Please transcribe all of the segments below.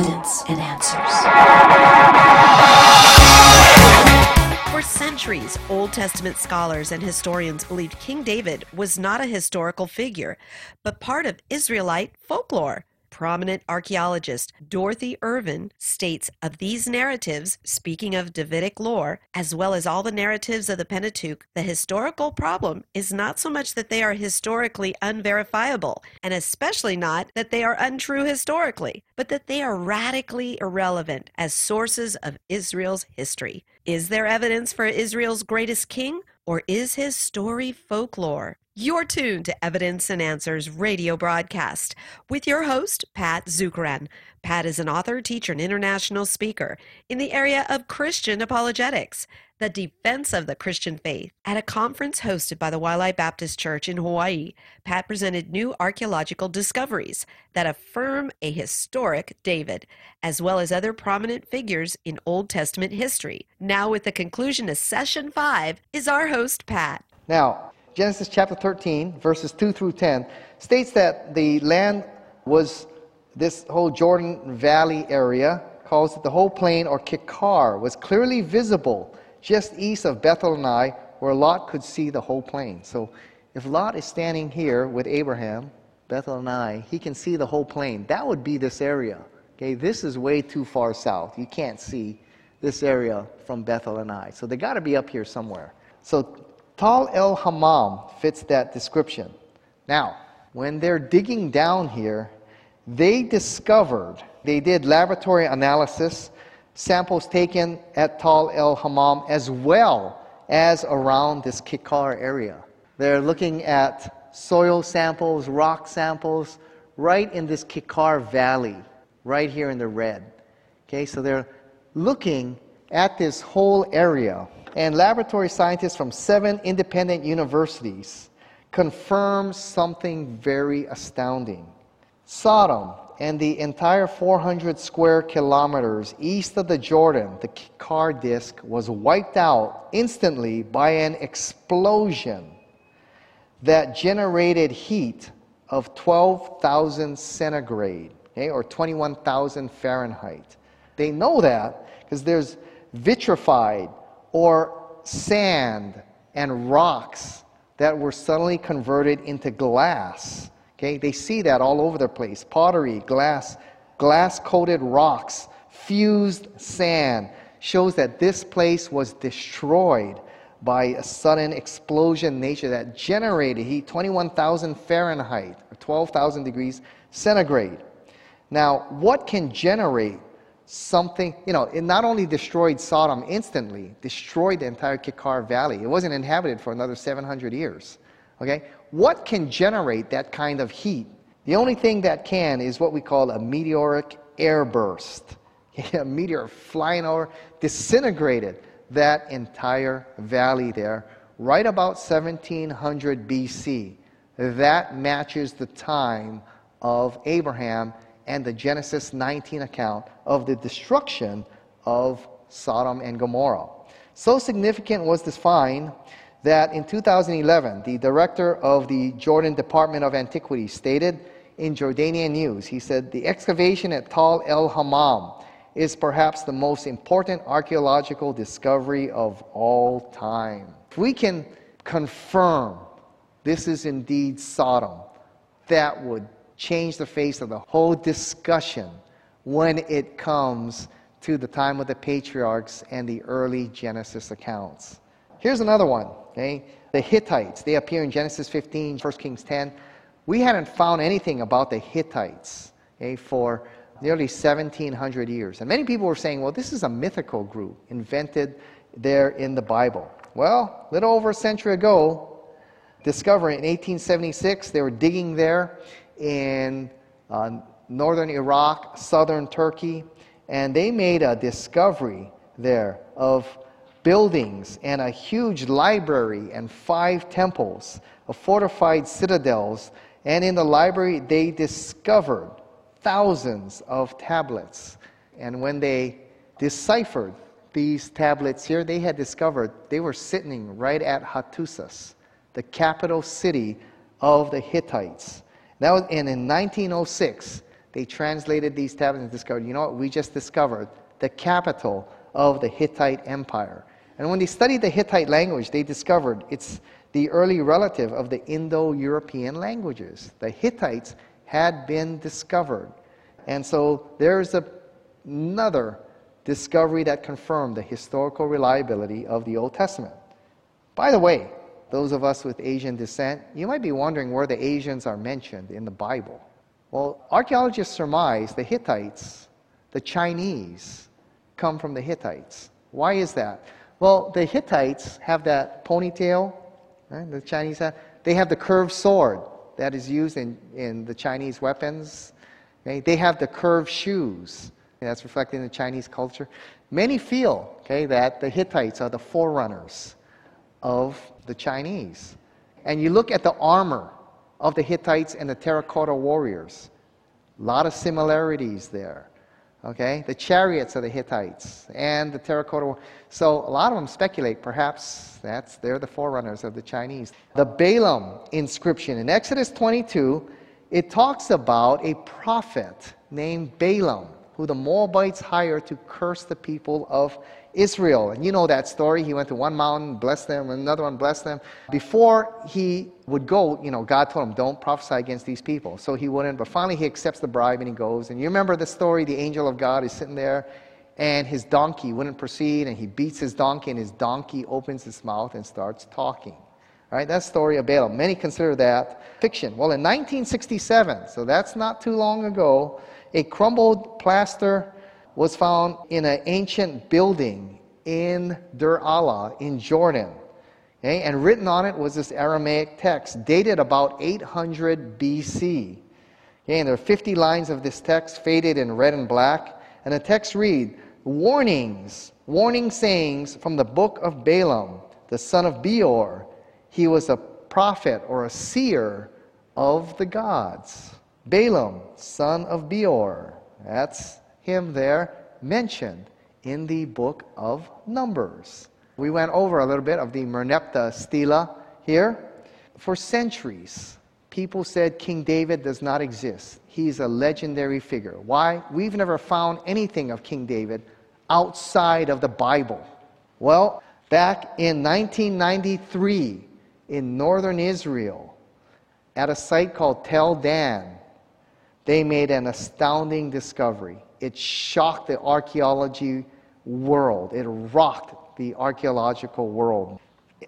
evidence and answers. For centuries, Old Testament scholars and historians believed King David was not a historical figure, but part of Israelite folklore. Prominent archaeologist Dorothy Irvin states of these narratives, speaking of Davidic lore, as well as all the narratives of the Pentateuch, the historical problem is not so much that they are historically unverifiable, and especially not that they are untrue historically, but that they are radically irrelevant as sources of Israel's history. Is there evidence for Israel's greatest king, or is his story folklore? You're tuned to Evidence and Answers radio broadcast with your host, Pat Zukeran. Pat is an author, teacher, and international speaker in the area of Christian apologetics, the defense of the Christian faith. At a conference hosted by the Waialae Baptist Church in Hawaii, Pat presented new archaeological discoveries that affirm a historic David, as well as other prominent figures in Old Testament history. Now, with the conclusion of session five, is our host, Pat. Now, Genesis chapter 13, verses 2 through 10, states that the land was this whole Jordan Valley area, calls it the whole plain or Kikar, was clearly visible just east of Bethel and Ai, where Lot could see the whole plain. So if Lot is standing here with Abraham, Bethel and Ai, he can see the whole plain. That would be this area. Okay, this is way too far south. You can't see this area from Bethel and Ai. So they got to be up here somewhere. So Tal el Hammam fits that description. Now, when they're digging down here, they discovered, they did laboratory analysis, samples taken at Tal el Hammam as well as around this Kikar area. They're looking at soil samples, rock samples, right in this Kikar Valley, right here in the red. Okay, so they're looking at this whole area and laboratory scientists from seven independent universities confirm something very astounding. Sodom and the entire 400 square kilometers east of the Jordan, the Kikar disk, was wiped out instantly by an explosion that generated heat of 12,000 centigrade, okay, or 21,000 Fahrenheit. They know that because there's vitrified or sand and rocks that were suddenly converted into glass. Okay, they see that all over the place. Pottery, glass, glass coated rocks, fused sand shows that this place was destroyed by a sudden explosion nature that generated heat 21,000 Fahrenheit or 12,000 degrees centigrade. Now, what can generate something, you know, it not only destroyed Sodom instantly, destroyed the entire Kikar Valley. It wasn't inhabited for another 700 years. Okay? What can generate that kind of heat? The only thing that can is what we call a meteoric airburst. a meteor flying over, disintegrated that entire valley there, right about 1700 BC. That matches the time of Abraham and the Genesis 19 account of the destruction of Sodom and Gomorrah. So significant was this find that in 2011, the director of the Jordan Department of Antiquities stated in Jordanian News, he said, the excavation at Tal el Hammam is perhaps the most important archaeological discovery of all time. If we can confirm this is indeed Sodom, that would change the face of the whole discussion when it comes to the time of the patriarchs and the early Genesis accounts. Here's another one. Okay? The Hittites, they appear in Genesis 15, 1 Kings 10. We hadn't found anything about the Hittites okay, for nearly 1700 years. And many people were saying, well, this is a mythical group invented there in the Bible. Well, a little over a century ago, discovered in 1876, they were digging there in uh, northern Iraq, southern Turkey, and they made a discovery there of buildings and a huge library and five temples, of fortified citadels. And in the library, they discovered thousands of tablets. And when they deciphered these tablets here, they had discovered they were sitting right at Hattusas, the capital city of the Hittites. That was, and in 1906, They translated these tablets and discovered, you know what, we just discovered the capital of the Hittite Empire. And when they studied the Hittite language, they discovered it's the early relative of the Indo European languages. The Hittites had been discovered. And so there's a, another discovery that confirmed the historical reliability of the Old Testament. By the way, those of us with Asian descent, you might be wondering where the Asians are mentioned in the Bible. Well, archaeologists surmise the Hittites, the Chinese, come from the Hittites. Why is that? Well, the Hittites have that ponytail, right? the Chinese have, they have the curved sword that is used in, in the Chinese weapons. Okay? They have the curved shoes. That's reflected in the Chinese culture. Many feel okay, that the Hittites are the forerunners of the Chinese. And you look at the armor of the Hittites and the terracotta warriors. A lot of similarities there. Okay? The chariots of the Hittites and the terracotta. So a lot of them speculate perhaps that's they're the forerunners of the Chinese. The Balaam inscription in Exodus 22, it talks about a prophet named Balaam who the Moabites hired to curse the people of Israel. And you know that story. He went to one mountain, blessed them, another one blessed them. Before he would go, you know, God told him, don't prophesy against these people. So he wouldn't. But finally, he accepts the bribe and he goes. And you remember the story the angel of God is sitting there and his donkey wouldn't proceed and he beats his donkey and his donkey opens his mouth and starts talking. Right, that's the story of Balaam. Many consider that fiction. Well, in 1967, so that's not too long ago, a crumbled plaster was found in an ancient building in Deir Alla in Jordan. Okay? And written on it was this Aramaic text dated about 800 BC. Okay? And there are 50 lines of this text faded in red and black. And the text read, Warnings, warning sayings from the book of Balaam, the son of Beor. He was a prophet or a seer of the gods. Balaam, son of Beor. That's him there mentioned in the book of Numbers. We went over a little bit of the Merneptah Stela here. For centuries, people said King David does not exist. He's a legendary figure. Why? We've never found anything of King David outside of the Bible. Well, back in 1993 in northern Israel, at a site called Tel Dan, they made an astounding discovery. It shocked the archaeology world, it rocked the archaeological world.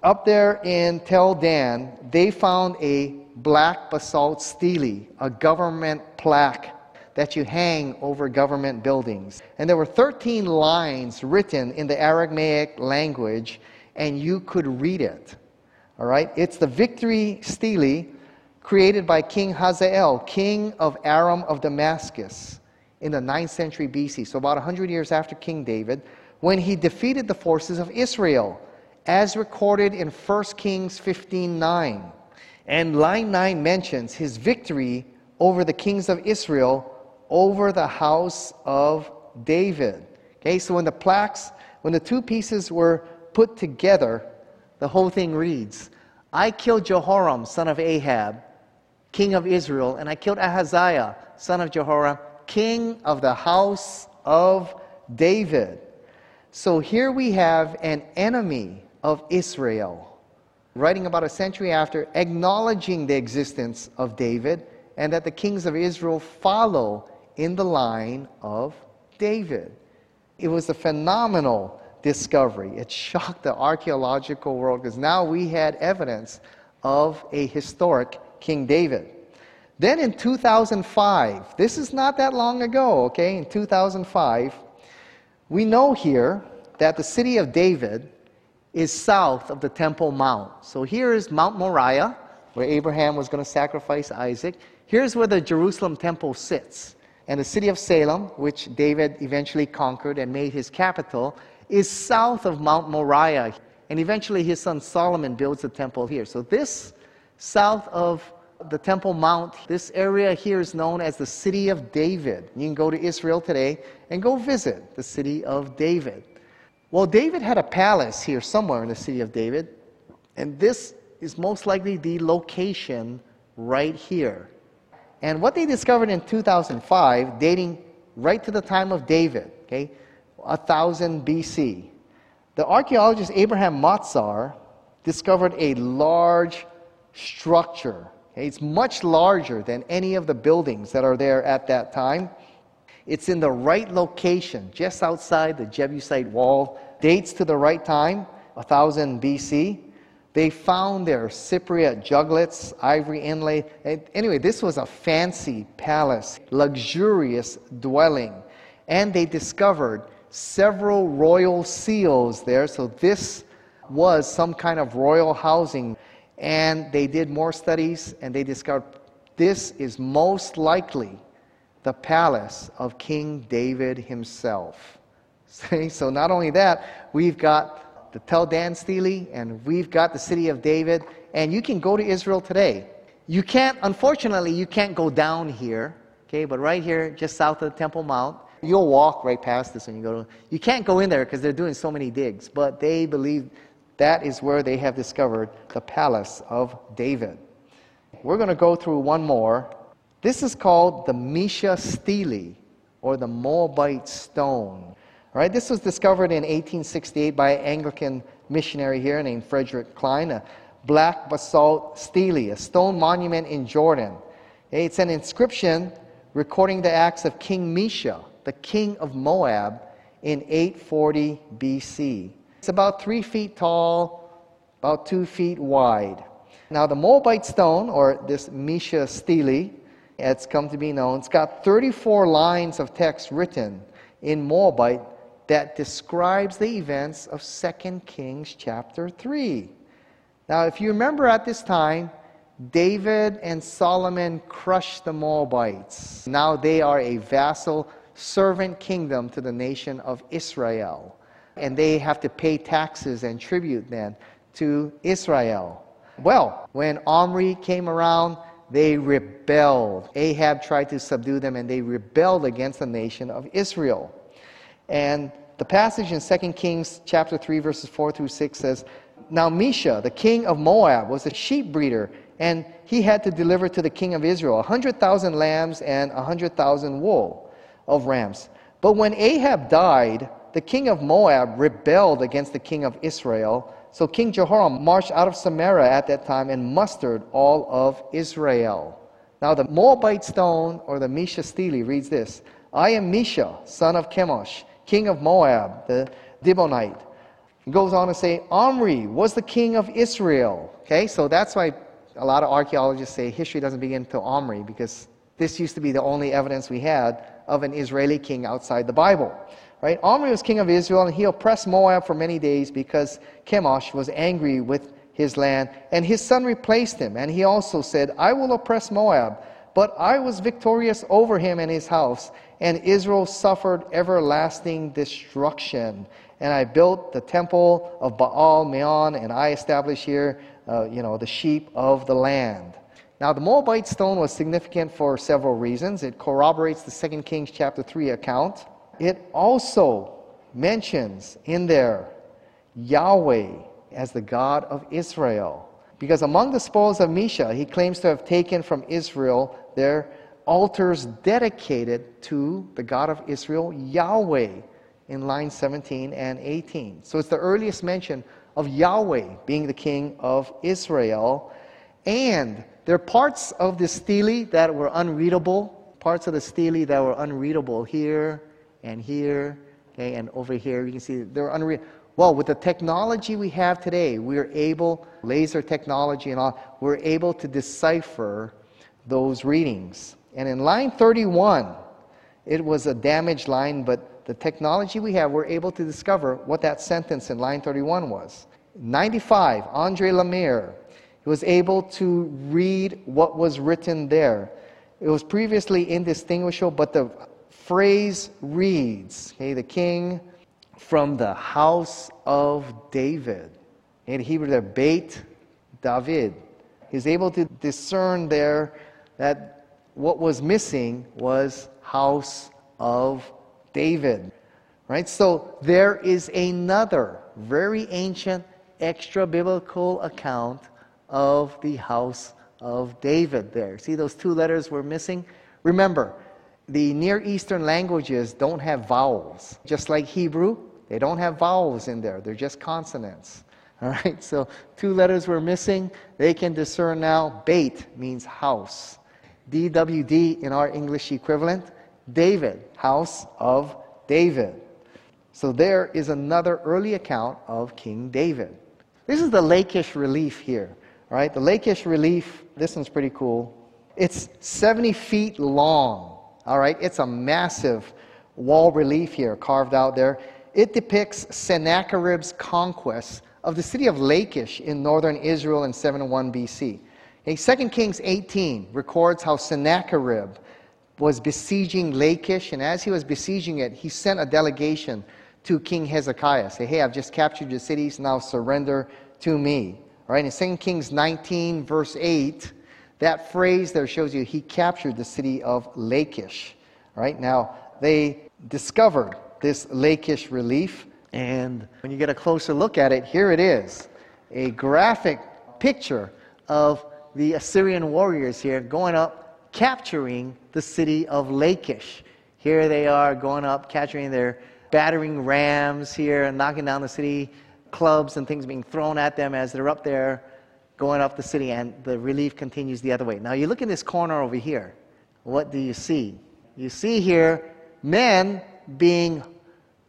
Up there in Tel Dan, they found a black basalt stele, a government plaque that you hang over government buildings. And there were 13 lines written in the Aramaic language, and you could read it. All right? It's the victory stele created by King Hazael, king of Aram of Damascus, in the 9th century BC, so about 100 years after King David, when he defeated the forces of Israel, as recorded in 1 Kings 15:9. And line 9 mentions his victory over the kings of Israel over the house of David. Okay, so when the plaques, when the two pieces were put together, the whole thing reads, I killed Jehoram, son of Ahab, king of Israel, and I killed Ahaziah, son of Jehoram, king of the house of David. So here we have an enemy of Israel, writing about a century after, acknowledging the existence of David and that the kings of Israel follow in the line of David. It was a phenomenal discovery. It shocked the archaeological world because now we had evidence of a historic King David. Then in 2005, this is not that long ago, okay? In 2005, we know here that the city of David is south of the Temple Mount. So here is Mount Moriah, where Abraham was going to sacrifice Isaac. Here's where the Jerusalem temple sits. And the city of Salem, which David eventually conquered and made his capital, is south of Mount Moriah. And eventually his son Solomon builds the temple here. So this south of the Temple Mount, this area here is known as the City of David. You can go to Israel today and go visit the City of David. Well, David had a palace here somewhere in the City of David, and this is most likely the location right here. And what they discovered in 2005, dating right to the time of David, okay, 1000 BC, the archaeologist Abraham Mazar discovered a large structure. It's much larger than any of the buildings that are there at that time. It's in the right location, just outside the Jebusite wall, dates to the right time, 1000 BC. They found their Cypriot juglets, ivory inlay. Anyway, this was a fancy palace, luxurious dwelling. And they discovered several royal seals there. So this was some kind of royal housing. And they did more studies and they discovered this is most likely the palace of King David himself. See? So not only that, we've got the Tel Dan Stele and we've got the city of David. And you can go to Israel today. You can't, unfortunately, you can't go down here, okay, but right here, just south of the Temple Mount, you'll walk right past this when you go to, you can't go in there because they're doing so many digs, but they believe that is where they have discovered the palace of David. We're going to go through one more. This is called the Mesha Stele, or the Moabite stone. All right, this was discovered in 1868 by an Anglican missionary here named Frederick Klein, a black basalt stele, a stone monument in Jordan. It's an inscription recording the acts of King Mesha, the king of Moab, in 840 BC. It's about three feet tall, about two feet wide. Now, the Moabite stone, or this Mesha stele, it's come to be known, it's got 34 lines of text written in Moabite that describes the events of 2 Kings chapter 3. Now, if you remember at this time, David and Solomon crushed the Moabites. Now they are a vassal servant kingdom to the nation of Israel and they have to pay taxes and tribute then to Israel. Well, when Omri came around, they rebelled. Ahab tried to subdue them, and they rebelled against the nation of Israel. And the passage in 2 Kings chapter 3, verses 4 through 6 says, Now Mesha, the king of Moab, was a sheep breeder, and he had to deliver to the king of Israel a 100,000 lambs and a 100,000 wool of rams. But when Ahab died, the king of Moab rebelled against the king of Israel. So King Jehoram marched out of Samaria at that time and mustered all of Israel. Now the Moabite stone, or the Mesha stele, reads this I am Mesha, son of Chemosh, king of Moab, the Dibonite. He goes on to say, Omri was the king of Israel. Okay, so that's why a lot of archaeologists say history doesn't begin until Omri, because this used to be the only evidence we had of an Israeli king outside the Bible. Right? Omri was king of Israel, and he oppressed Moab for many days because Chemosh was angry with his land, and his son replaced him. And he also said, I will oppress Moab, but I was victorious over him and his house, and Israel suffered everlasting destruction. And I built the temple of Baal Meon, and I established here, uh, you know, the sheep of the land. Now, the Moabite stone was significant for several reasons. It corroborates the 2 Kings chapter 3 account it also mentions in there Yahweh as the God of Israel. Because among the spoils of Mesha, he claims to have taken from Israel their altars dedicated to the God of Israel, Yahweh, in line 17 and 18. So it's the earliest mention of Yahweh being the king of Israel. And there are parts of the stele that were unreadable, parts of the stele that were unreadable here and here, okay, and over here. You can see they're unreal. Well, with the technology we have today, we're able, laser technology and all, we're able to decipher those readings. And in line 31, it was a damaged line, but the technology we have, we're able to discover what that sentence in line 31 was. 95, Andre Lemaire, he was able to read what was written there. It was previously indistinguishable, but the phrase reads, okay, the king from the house of David. In Hebrew, the Beit David. He's able to discern there that what was missing was house of David. Right? So there is another very ancient extra biblical account of the house of David there. See those two letters were missing? Remember, the Near Eastern languages don't have vowels. Just like Hebrew, they don't have vowels in there, they're just consonants. All right, so two letters were missing. They can discern now. Beit means house. DWD in our English equivalent, David, house of David. So there is another early account of King David. This is the Lachish relief here. All right, the Lachish relief, this one's pretty cool. It's 70 feet long. All right, it's a massive wall relief here carved out there. It depicts Sennacherib's conquest of the city of Lachish in northern Israel in 701 BC. Okay, 2 Kings 18 records how Sennacherib was besieging Lachish, and as he was besieging it, he sent a delegation to King Hezekiah. Say, hey, I've just captured your cities, now surrender to me. All right, in 2 Kings 19, verse 8, that phrase there shows you he captured the city of Lachish. All right, now they discovered this Lachish relief and when you get a closer look at it, here it is a graphic picture of the Assyrian warriors here going up, capturing the city of Lachish. Here they are going up, capturing their battering rams here and knocking down the city, clubs and things being thrown at them as they're up there going up the city, and the relief continues the other way. Now, you look in this corner over here. What do you see? You see here men being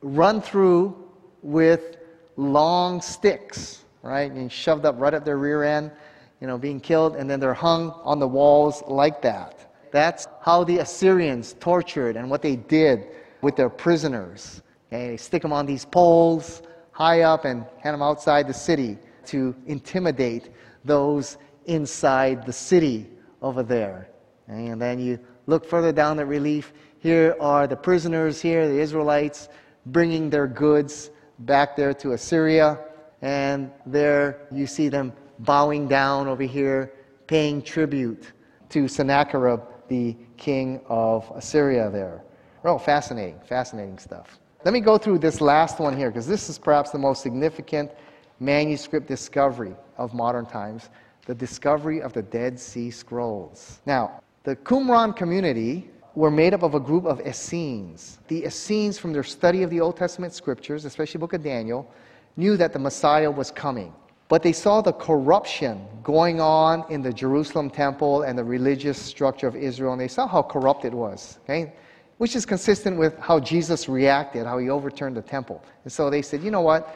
run through with long sticks, right? And shoved up right at their rear end, you know, being killed, and then they're hung on the walls like that. That's how the Assyrians tortured and what they did with their prisoners. Okay? They stick them on these poles high up and hand them outside the city to intimidate those inside the city over there. And then you look further down the relief. Here are the prisoners here, the Israelites, bringing their goods back there to Assyria, and there you see them bowing down over here, paying tribute to Sennacherib, the king of Assyria there. Oh, fascinating, fascinating stuff. Let me go through this last one here, because this is perhaps the most significant manuscript discovery of modern times the discovery of the Dead Sea Scrolls. Now, the Qumran community were made up of a group of Essenes. The Essenes, from their study of the Old Testament scriptures, especially the book of Daniel, knew that the Messiah was coming. But they saw the corruption going on in the Jerusalem temple and the religious structure of Israel, and they saw how corrupt it was, okay? Which is consistent with how Jesus reacted, how he overturned the temple. And so they said, you know what?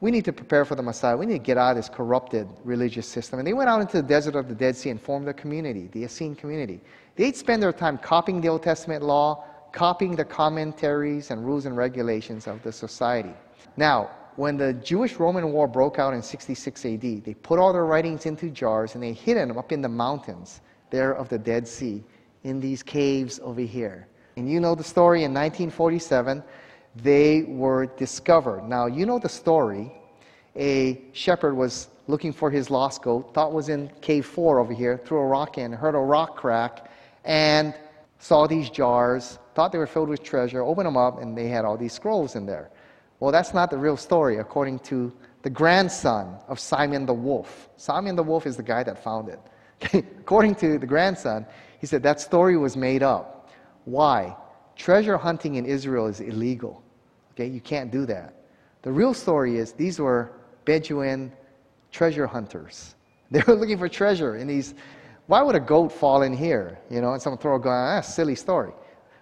We need to prepare for the Messiah. We need to get out of this corrupted religious system. And they went out into the desert of the Dead Sea and formed a community, the Essene community. They'd spend their time copying the Old Testament law, copying the commentaries and rules and regulations of the society. Now, when the Jewish Roman War broke out in 66 AD, they put all their writings into jars and they hid them up in the mountains there of the Dead Sea in these caves over here. And you know the story in 1947, they were discovered. Now, you know the story. A shepherd was looking for his lost goat, thought was in cave four over here, threw a rock in, heard a rock crack, and saw these jars, thought they were filled with treasure, opened them up, and they had all these scrolls in there. Well, that's not the real story, according to the grandson of Simon the Wolf. Simon the Wolf is the guy that found it. according to the grandson, he said that story was made up. Why? Treasure hunting in Israel is illegal. Okay, you can't do that. The real story is these were Bedouin treasure hunters. They were looking for treasure in these why would a goat fall in here? You know, and someone throw a gun, ah, silly story.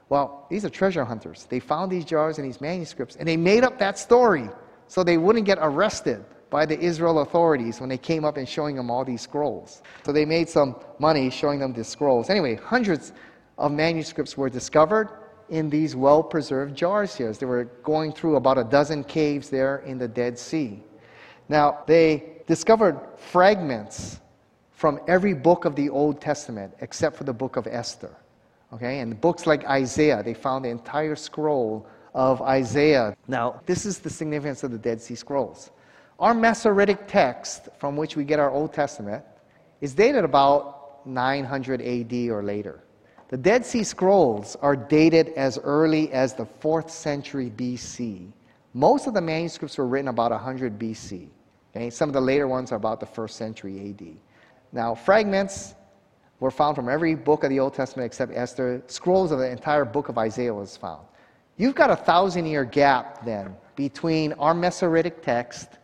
Well, these are treasure hunters. They found these jars and these manuscripts, and they made up that story so they wouldn't get arrested by the Israel authorities when they came up and showing them all these scrolls. So they made some money showing them these scrolls. Anyway, hundreds of manuscripts were discovered in these well preserved jars here. They were going through about a dozen caves there in the Dead Sea. Now, they discovered fragments from every book of the Old Testament except for the book of Esther. Okay, and books like Isaiah, they found the entire scroll of Isaiah. Now, this is the significance of the Dead Sea Scrolls. Our Masoretic text, from which we get our Old Testament, is dated about 900 AD or later. The Dead Sea Scrolls are dated as early as the 4th century BC. Most of the manuscripts were written about 100 BC. Okay? Some of the later ones are about the 1st century AD. Now, fragments were found from every book of the Old Testament except Esther. Scrolls of the entire book of Isaiah was found. You've got a thousand year gap then between our Masoretic text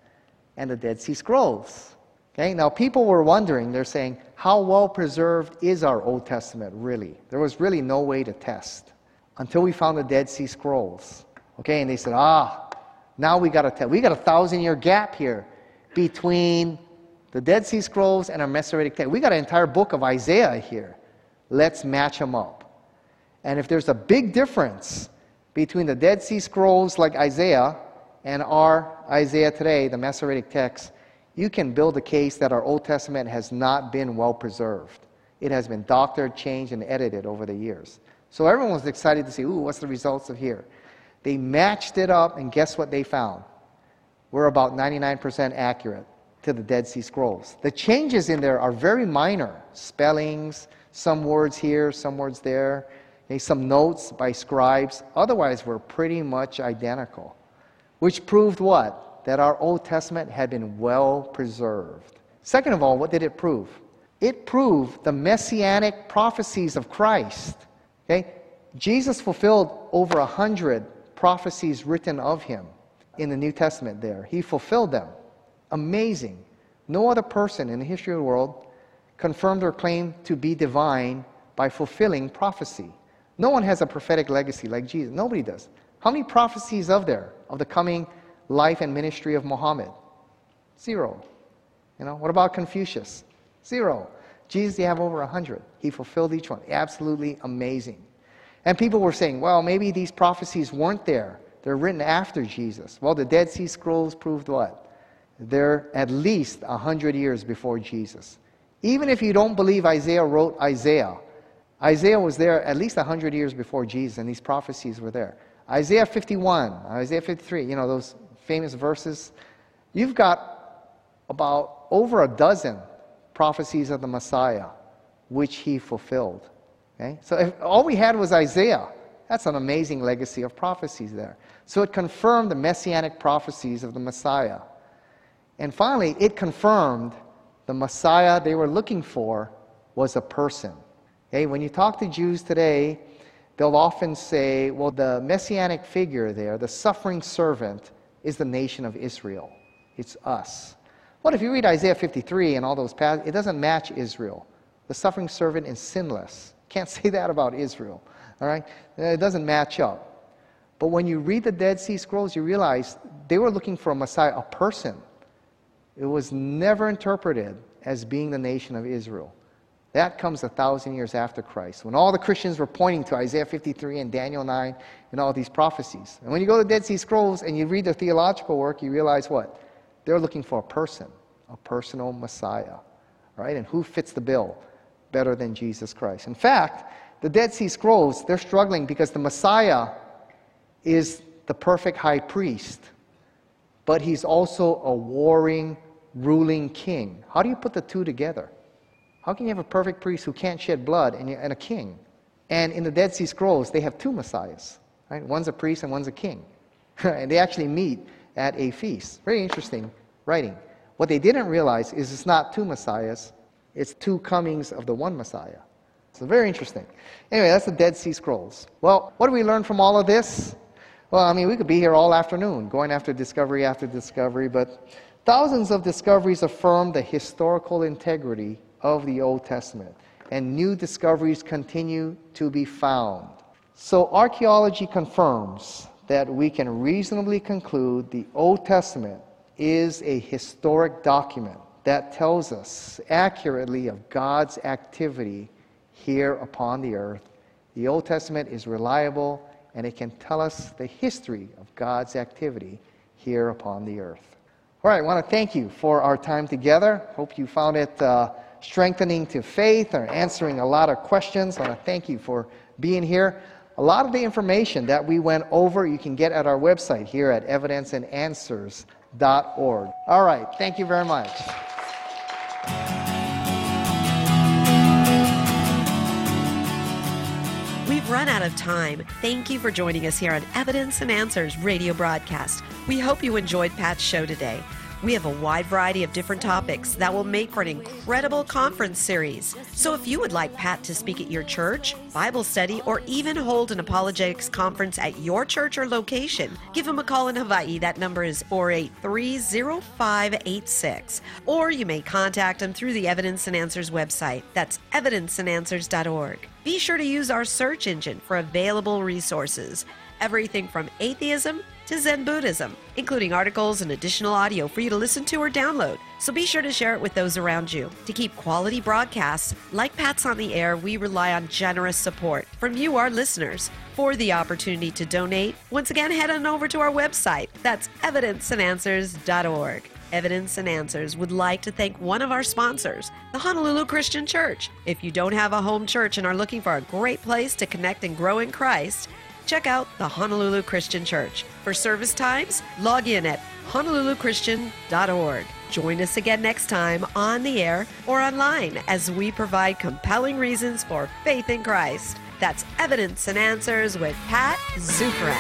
and the Dead Sea Scrolls. Okay, now people were wondering, they're saying, how well preserved is our Old Testament really? There was really no way to test until we found the Dead Sea Scrolls. Okay, and they said, ah, now we got a te- we got a thousand year gap here between the Dead Sea Scrolls and our Masoretic text. We got an entire book of Isaiah here. Let's match them up. And if there's a big difference between the Dead Sea Scrolls like Isaiah and our Isaiah today, the Masoretic text, you can build a case that our Old Testament has not been well preserved. It has been doctored, changed, and edited over the years. So everyone was excited to see, ooh, what's the results of here? They matched it up, and guess what they found? We're about 99% accurate to the Dead Sea Scrolls. The changes in there are very minor spellings, some words here, some words there, some notes by scribes. Otherwise, we're pretty much identical, which proved what? That our Old Testament had been well preserved. Second of all, what did it prove? It proved the messianic prophecies of Christ. Okay? Jesus fulfilled over a hundred prophecies written of him in the New Testament there. He fulfilled them. Amazing. No other person in the history of the world confirmed or claimed to be divine by fulfilling prophecy. No one has a prophetic legacy like Jesus. Nobody does. How many prophecies of there of the coming life and ministry of Muhammad? Zero. You know, what about Confucius? Zero. Jesus, you have over a hundred. He fulfilled each one. Absolutely amazing. And people were saying, well, maybe these prophecies weren't there. They're written after Jesus. Well, the Dead Sea Scrolls proved what? They're at least a hundred years before Jesus. Even if you don't believe Isaiah wrote Isaiah, Isaiah was there at least a hundred years before Jesus, and these prophecies were there. Isaiah 51, Isaiah 53, you know, those famous verses, you've got about over a dozen prophecies of the Messiah, which he fulfilled. Okay? So if all we had was Isaiah, that's an amazing legacy of prophecies there. So it confirmed the messianic prophecies of the Messiah. And finally, it confirmed the Messiah they were looking for was a person. Okay? When you talk to Jews today, they'll often say, well, the messianic figure there, the suffering servant, is the nation of Israel. It's us. What if you read Isaiah 53 and all those passages? It doesn't match Israel. The suffering servant is sinless. Can't say that about Israel. All right? Uh, it doesn't match up. But when you read the Dead Sea Scrolls, you realize they were looking for a Messiah, a person. It was never interpreted as being the nation of Israel. That comes a thousand years after Christ, when all the Christians were pointing to Isaiah 53 and Daniel 9 and all these prophecies. And when you go to Dead Sea Scrolls and you read the theological work, you realize what? They're looking for a person, a personal Messiah, right? And who fits the bill better than Jesus Christ? In fact, the Dead Sea Scrolls, they're struggling because the Messiah is the perfect high priest, but he's also a warring, ruling king. How do you put the two together? How can you have a perfect priest who can't shed blood and, a king? And in the Dead Sea Scrolls, they have two messiahs. Right? One's a priest and one's a king. and they actually meet at a feast. Very interesting writing. What they didn't realize is it's not two messiahs, it's two comings of the one messiah. So very interesting. Anyway, that's the Dead Sea Scrolls. Well, what do we learn from all of this? Well, I mean, we could be here all afternoon, going after discovery after discovery, but thousands of discoveries affirm the historical integrity of the Old Testament, and new discoveries continue to be found. So, archaeology confirms that we can reasonably conclude the Old Testament is a historic document that tells us accurately of God's activity here upon the earth. The Old Testament is reliable and it can tell us the history of God's activity here upon the earth. All right, I want to thank you for our time together. Hope you found it. Uh, strengthening to faith or answering a lot of questions. I want to thank you for being here. A lot of the information that we went over you can get at our website here at evidenceandanswers.org. All right, thank you very much. We've run out of time. Thank you for joining us here on Evidence and Answers radio broadcast. We hope you enjoyed Pat's show today. We have a wide variety of different topics that will make for an incredible conference series. So if you would like Pat to speak at your church, Bible study, or even hold an apologetics conference at your church or location, give him a call in Hawaii. That number is 4830586. Or you may contact him through the Evidence and Answers website. That's evidenceandanswers.org. Be sure to use our search engine for available resources. Everything from atheism to Zen Buddhism, including articles and additional audio for you to listen to or download. So be sure to share it with those around you. To keep quality broadcasts like Pat's on the Air, we rely on generous support from you, our listeners. For the opportunity to donate, once again, head on over to our website. That's evidenceandanswers.org. Evidence and Answers would like to thank one of our sponsors, the Honolulu Christian Church. If you don't have a home church and are looking for a great place to connect and grow in Christ, check out the Honolulu Christian Church. For service times, log in at honoluluchristian.org. Join us again next time on the air or online as we provide compelling reasons for faith in Christ. That's Evidence and Answers with Pat Zukeran.